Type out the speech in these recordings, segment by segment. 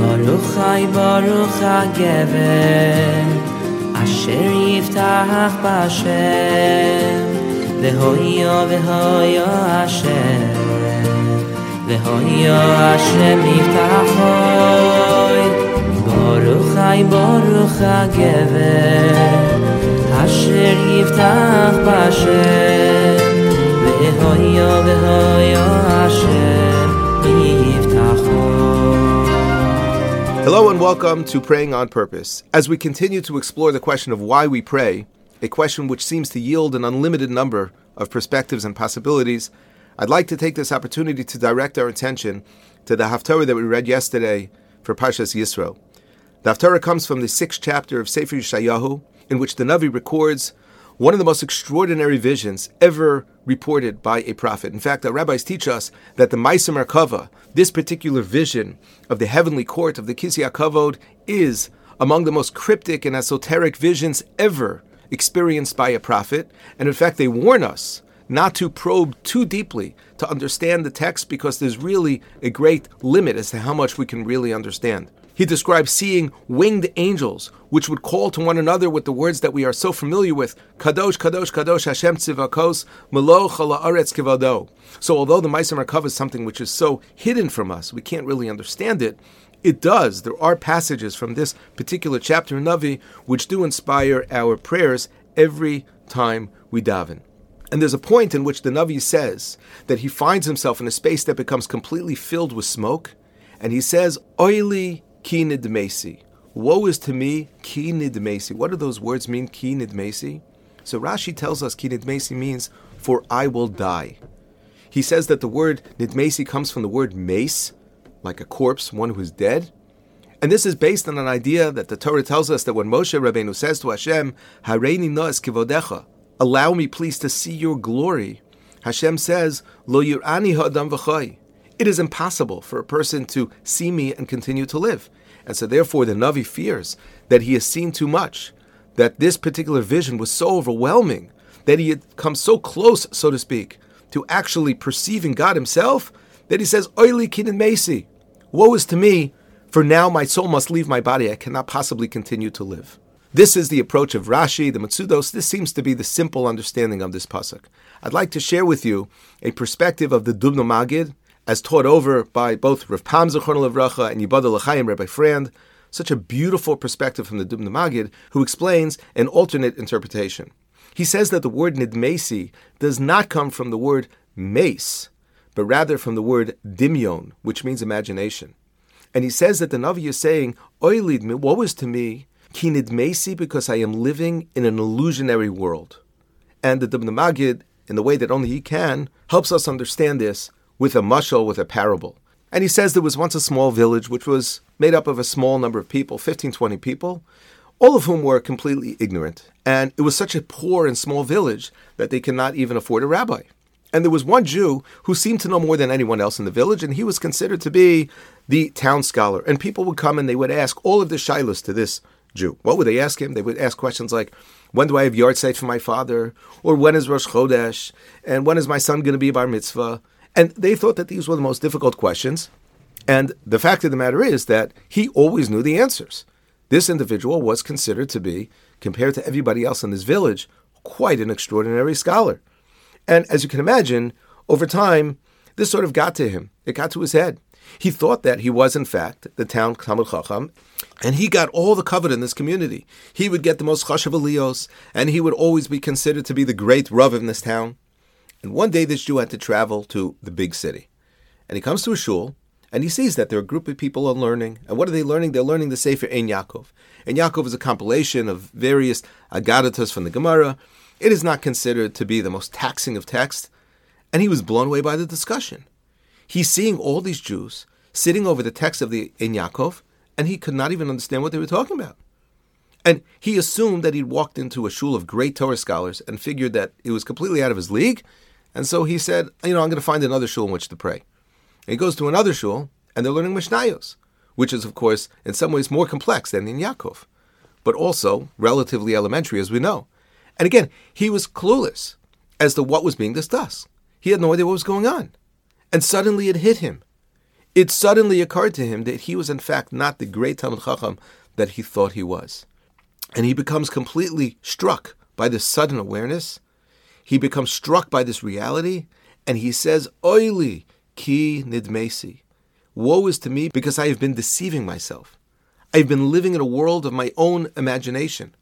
Baruch Chai Baruch HaGever Asher Yiftach B'Hashem V'hoyo V'hoyo Hashem V'hoyo Hashem Yiftachoi Baruch Chai Baruch HaGever Asher Yiftach B'Hashem V'hoyo V'hoyo Hashem Hello and welcome to Praying on Purpose. As we continue to explore the question of why we pray, a question which seems to yield an unlimited number of perspectives and possibilities, I'd like to take this opportunity to direct our attention to the Haftarah that we read yesterday for Parshas Yisro. The Haftarah comes from the sixth chapter of Sefer Yeshayahu, in which the Navi records one of the most extraordinary visions ever reported by a prophet. In fact, our rabbis teach us that the Maisa Merkava, this particular vision of the heavenly court of the Kisya Kavod, is among the most cryptic and esoteric visions ever experienced by a prophet. And in fact, they warn us not to probe too deeply to understand the text because there's really a great limit as to how much we can really understand. He describes seeing winged angels, which would call to one another with the words that we are so familiar with, Kadosh, Kadosh, Kadosh, Hashem Tzivakos, Meloch Aretz Kivado. So although the Maisa Merkava is something which is so hidden from us, we can't really understand it, it does. There are passages from this particular chapter in Navi which do inspire our prayers every time we daven. And there's a point in which the Navi says that he finds himself in a space that becomes completely filled with smoke, and he says, Oily Ki nidmesi. Woe is to me, ki nidmesi. What do those words mean, ki nidmesi? So Rashi tells us ki nidmesi means, for I will die. He says that the word nidmesi comes from the word mace, like a corpse, one who is dead. And this is based on an idea that the Torah tells us that when Moshe Rabbeinu says to Hashem, Hareini noes kivodecha, allow me please to see your glory, Hashem says, Lo yirani ha'adam v'choy. It is impossible for a person to see me and continue to live. And so, therefore, the Navi fears that he has seen too much, that this particular vision was so overwhelming, that he had come so close, so to speak, to actually perceiving God himself, that he says, Oily kinin mesi, woe is to me, for now my soul must leave my body, I cannot possibly continue to live. This is the approach of Rashi, the Metzudos. This seems to be the simple understanding of this pasuk. I'd like to share with you a perspective of the Dubno Magid, as taught over by both Rav Pam Zechron Levracha and Yibada L'chaim, Rabbi Frand, such a beautiful perspective from the Dubna Magid, who explains an alternate interpretation. He says that the word nidmesi does not come from the word mace, but rather from the word dimyon, which means imagination. And he says that the Navi is saying, Oilid me, woe is to me, ki nidmesi, because I am living in an illusionary world. And the Dubna Magid, in the way that only he can, helps us understand this with a mushal, with a parable. And he says there was once a small village which was made up of a small number of people, 15, 20 people, all of whom were completely ignorant. And it was such a poor and small village that they could not even afford a rabbi. And there was one Jew who seemed to know more than anyone else in the village, and he was considered to be the town scholar. And people would come and they would ask all of the shilas to this Jew. What would they ask him? They would ask questions like, when do I have yard yahrzeit for my father? Or when is Rosh Chodesh? And when is my son going to be bar mitzvah? And they thought that these were the most difficult questions. And the fact of the matter is that he always knew the answers. This individual was considered to be, compared to everybody else in this village, quite an extraordinary scholar. And as you can imagine, over time, this sort of got to him. It got to his head. He thought that he was, in fact, the town Talmud Chacham, and he got all the covet in this community. He would get the most chashav and he would always be considered to be the great Rav in this town. And one day this Jew had to travel to the big city. And he comes to a shul, and he sees that there are a group of people are learning. And what are they learning? They're learning the Sefer Ein Yaakov. Ein Yaakov is a compilation of various agadatas from the Gemara. It is not considered to be the most taxing of text. And he was blown away by the discussion. He's seeing all these Jews sitting over the text of the Ein Yaakov, and he could not even understand what they were talking about. And he assumed that he'd walked into a shul of great Torah scholars and figured that it was completely out of his league and so he said, you know, I'm going to find another shul in which to pray. And he goes to another shul, and they're learning Mishnayos, which is, of course, in some ways more complex than Ein Yaakov, but also relatively elementary, as we know. And again, he was clueless as to what was being discussed. He had no idea what was going on. And suddenly it hit him. it suddenly occurred to him that he was in fact not the great Talmud Chacham that he thought he was. And he becomes completely struck by this sudden awareness. He becomes struck by this reality, and he says, Oili ki nidmesi. Woe is to me because I have been deceiving myself. I've been living in a world of my own imagination.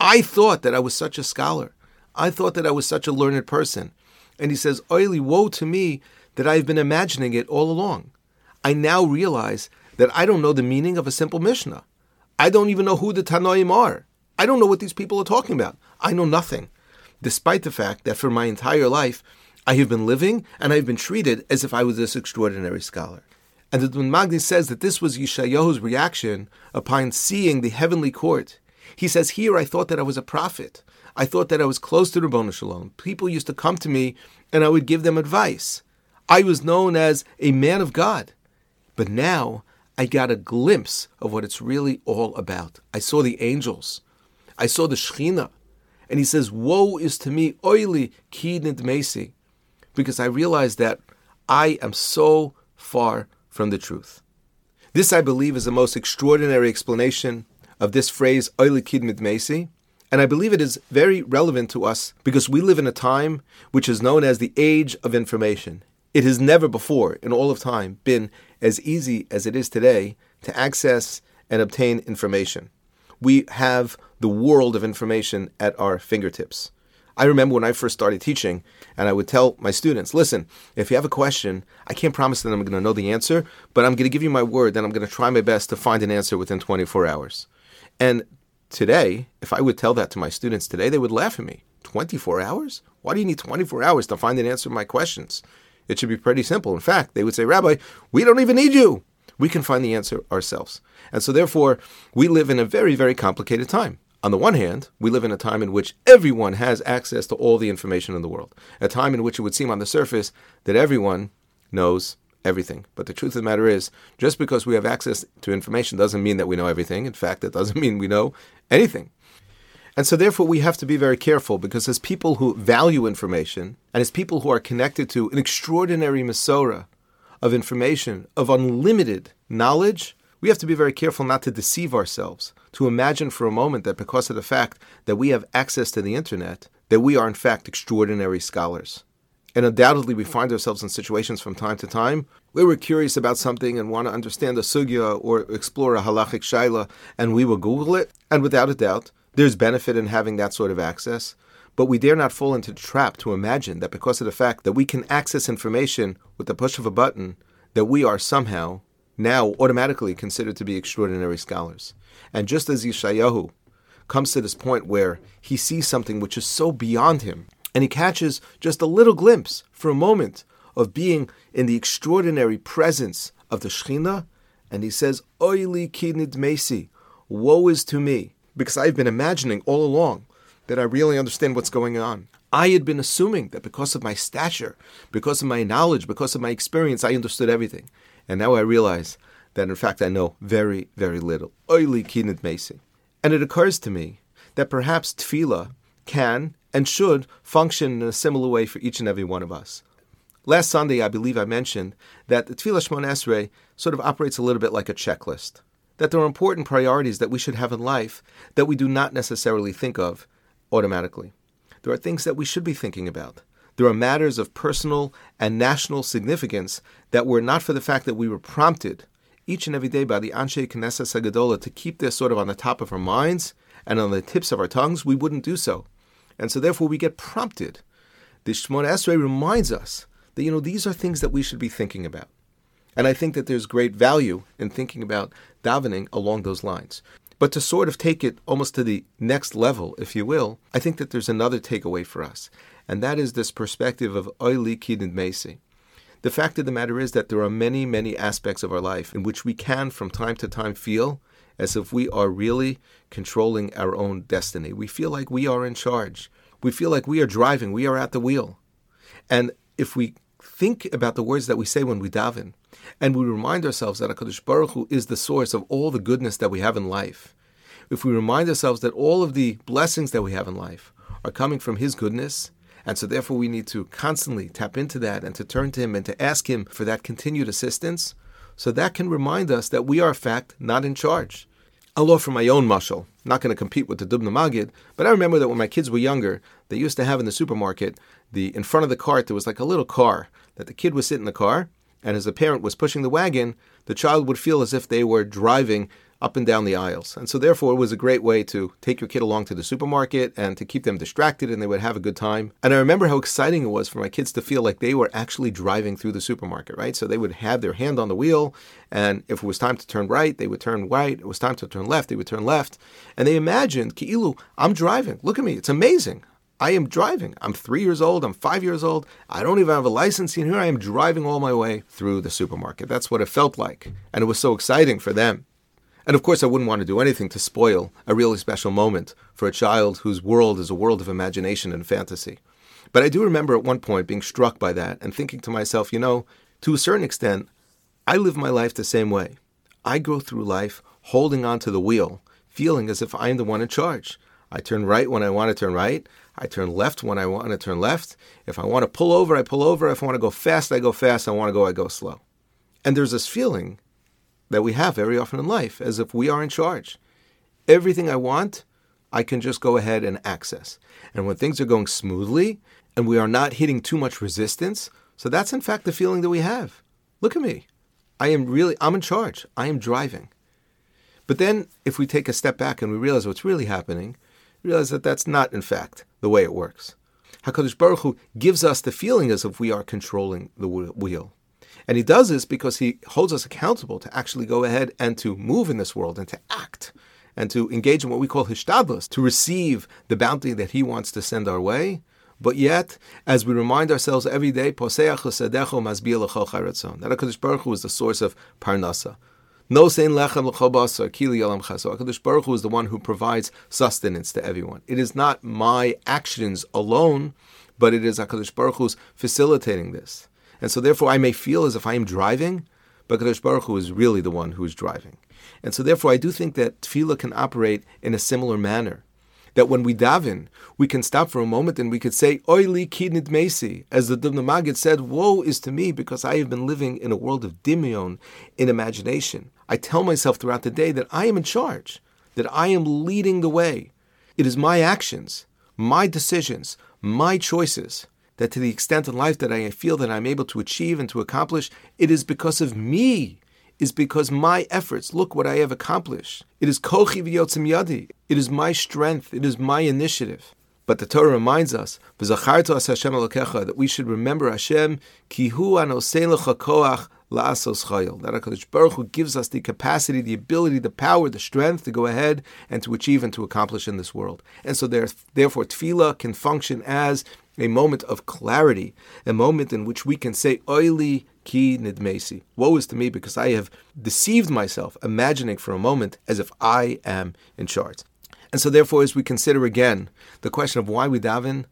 I thought that I was such a scholar. I thought that I was such a learned person. And he says, Oily, woe to me that I've been imagining it all along. I now realize that I don't know the meaning of a simple Mishnah. I don't even know who the Tanoim are. I don't know what these people are talking about. I know nothing, despite the fact that for my entire life, I have been living and I've been treated as if I was this extraordinary scholar. And the Magni says that this was Yeshayahu's reaction upon seeing the heavenly court. He says, Here I thought that I was a prophet. I thought that I was close to Rabboni Shalom. People used to come to me and I would give them advice. I was known as a man of God. But now I got a glimpse of what it's really all about. I saw the angels. I saw the Shekhinah. And he says, Woe is to me, oily kidnit mesi, because I realize that I am so far from the truth. This, I believe, is the most extraordinary explanation of this phrase, oily kidnit mesi. And I believe it is very relevant to us because we live in a time which is known as the age of information. It has never before, in all of time, been as easy as it is today to access and obtain information. We have the world of information at our fingertips. I remember when I first started teaching, and I would tell my students, listen, if you have a question, I can't promise that I'm going to know the answer, but I'm going to give you my word that I'm going to try my best to find an answer within 24 hours. And today, if I would tell that to my students today, they would laugh at me. 24 hours? Why do you need 24 hours to find an answer to my questions? It should be pretty simple. In fact, they would say, Rabbi, we don't even need you. We can find the answer ourselves. And so, therefore, we live in a very, very complicated time. On the one hand, we live in a time in which everyone has access to all the information in the world, a time in which it would seem on the surface that everyone knows everything. But the truth of the matter is, just because we have access to information doesn't mean that we know everything. In fact, it doesn't mean we know anything. And so, therefore, we have to be very careful because, as people who value information and as people who are connected to an extraordinary Masorah of information, of unlimited knowledge, we have to be very careful not to deceive ourselves, to imagine for a moment that because of the fact that we have access to the internet, that we are in fact extraordinary scholars. And undoubtedly, we find ourselves in situations from time to time where we're curious about something and want to understand a sugya or explore a halachic shaila, and we will Google it. And without a doubt, there's benefit in having that sort of access, but we dare not fall into the trap to imagine that because of the fact that we can access information with the push of a button, that we are somehow now automatically considered to be extraordinary scholars. And just as Yeshayahu comes to this point where he sees something which is so beyond him, and he catches just a little glimpse for a moment of being in the extraordinary presence of the Shekhinah, and he says, Oili kinid mesi, woe is to me because I've been imagining all along that I really understand what's going on. I had been assuming that because of my stature, because of my knowledge, because of my experience, I understood everything. And now I realize that in fact I know very, very little. Oily kinit mesi. And it occurs to me that perhaps tefillah can and should function in a similar way for each and every one of us. Last Sunday, I believe I mentioned that the Tefillah Shmon Esrei sort of operates a little bit like a checklist that there are important priorities that we should have in life that we do not necessarily think of automatically. There are things that we should be thinking about. There are matters of personal and national significance that were not for the fact that we were prompted each and every day by the Anshe Knesset Sagadola to keep this sort of on the top of our minds and on the tips of our tongues, we wouldn't do so. And so therefore we get prompted. The Shemon Esrei reminds us that, you know, these are things that we should be thinking about. And I think that there's great value in thinking about davening along those lines. But to sort of take it almost to the next level, if you will, I think that there's another takeaway for us, and that is this perspective of oili kidid mesi. The fact of the matter is that there are many, many aspects of our life in which we can, from time to time, feel as if we are really controlling our own destiny. We feel like we are in charge. We feel like we are driving. We are at the wheel. And if we think about the words that we say when we daven, and we remind ourselves that HaKadosh Baruch Hu is the source of all the goodness that we have in life, if we remind ourselves that all of the blessings that we have in life are coming from His goodness, and so therefore we need to constantly tap into that and to turn to Him and to ask Him for that continued assistance, So that can remind us that we are, in fact, not in charge. I'll offer my own mashal. Not going to compete with the Dubna Magid, but I remember that when my kids were younger, they used to have in the supermarket, the in front of the cart, there was like a little car that the kid would sit in the car, and as the parent was pushing the wagon, the child would feel as if they were driving up and down the aisles. And so, therefore, it was a great way to take your kid along to the supermarket and to keep them distracted and they would have a good time. And I remember how exciting it was for my kids to feel like they were actually driving through the supermarket, right? So they would have their hand on the wheel, and if it was time to turn right, they would turn right. It was time to turn left, they would turn left. And they imagined, Ki'ilu, I'm driving. Look at me. It's amazing. I am driving. I'm three years old. I'm five years old. I don't even have a license. And here I am driving all my way through the supermarket. That's what it felt like. And it was so exciting for them. And of course, I wouldn't want to do anything to spoil a really special moment for a child whose world is a world of imagination and fantasy. But I do remember at one point being struck by that and thinking to myself, you know, to a certain extent, I live my life the same way. I go through life holding onto the wheel, feeling as if I am the one in charge. I turn right when I want to turn right. I turn left when I want to turn left. If I want to pull over, I pull over. If I want to go fast, I go fast. I want to go, I go slow. And there's this feeling that we have very often in life, as if we are in charge. Everything I want, I can just go ahead and access. And when things are going smoothly and we are not hitting too much resistance, so that's in fact the feeling that we have. Look at me. I am really, I'm in charge. I am driving. But then if we take a step back and we realize what's really happening, realize that that's not in fact the way it works. HaKadosh Baruch Hu gives us the feeling as if we are controlling the wheel. And he does this because he holds us accountable to actually go ahead and to move in this world and to act and to engage in what we call hishtadlus, to receive the bounty that he wants to send our way. But yet, as we remind ourselves every day, that HaKadosh Baruch Hu is the source of parnasa. No sein lechem l'chobasar kili yalam chaso. HaKadosh Baruch Hu is the one who provides sustenance to everyone. It is not my actions alone, but it is HaKadosh Baruch Hu's facilitating this. And so therefore I may feel as if I am driving, but Kadosh Baruch Hu is really the one who is driving. And so therefore I do think that tefillah can operate in a similar manner. That when we daven, we can stop for a moment and we could say, Oili kidnit mesi, as the Dubna Magid said, Woe is to me because I have been living in a world of dimion, in imagination. I tell myself throughout the day that I am in charge, that I am leading the way. It is my actions, my decisions, my choices that to the extent in life that I feel that I'm able to achieve and to accomplish, it is because of me, is because my efforts. Look what I have accomplished. It is kochi v'yotzim yadi. It is my strength. It is my initiative. But the Torah reminds us, Hashem that we should remember Hashem, ki hu koach la'asos chayil. That HaKadosh Baruch Hu gives us the capacity, the ability, the power, the strength to go ahead and to achieve and to accomplish in this world. And so there, therefore, tefillah can function as a moment of clarity, a moment in which we can say, Oili ki nidmesi. Woe is to me because I have deceived myself, imagining for a moment as if I am in charge. And so, therefore, as we consider again the question of why we daven,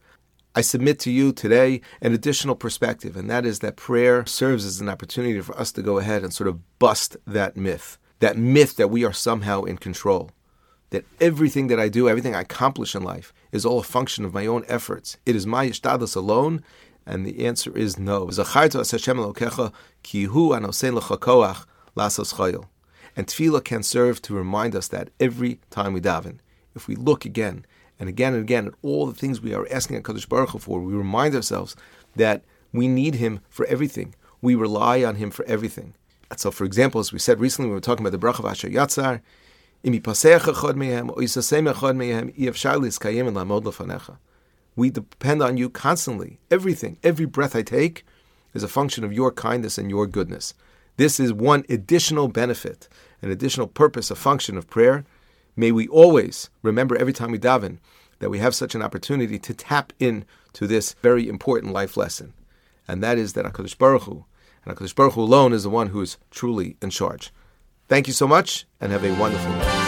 I submit to you today an additional perspective, and that is that prayer serves as an opportunity for us to go ahead and sort of bust that myth, that myth that we are somehow in control that everything that I do, everything I accomplish in life, is all a function of my own efforts. It is my hishtadlus alone, and the answer is no. And tefillah can serve to remind us that every time we daven, if we look again and again and again at all the things we are asking Hakadosh Baruch Hu for, we remind ourselves that we need Him for everything. We rely on Him for everything. And so, for example, as we said recently, we were talking about the bracha of Asher Yatzar, we depend on you constantly. Everything, every breath I take is a function of your kindness and your goodness. This is one additional benefit, an additional purpose, a function of prayer. May we always remember every time we daven that we have such an opportunity to tap in to this very important life lesson. And that is that HaKadosh Baruch Hu, and HaKadosh Baruch Hu alone is the one who is truly in charge. Thank you so much and have a wonderful night.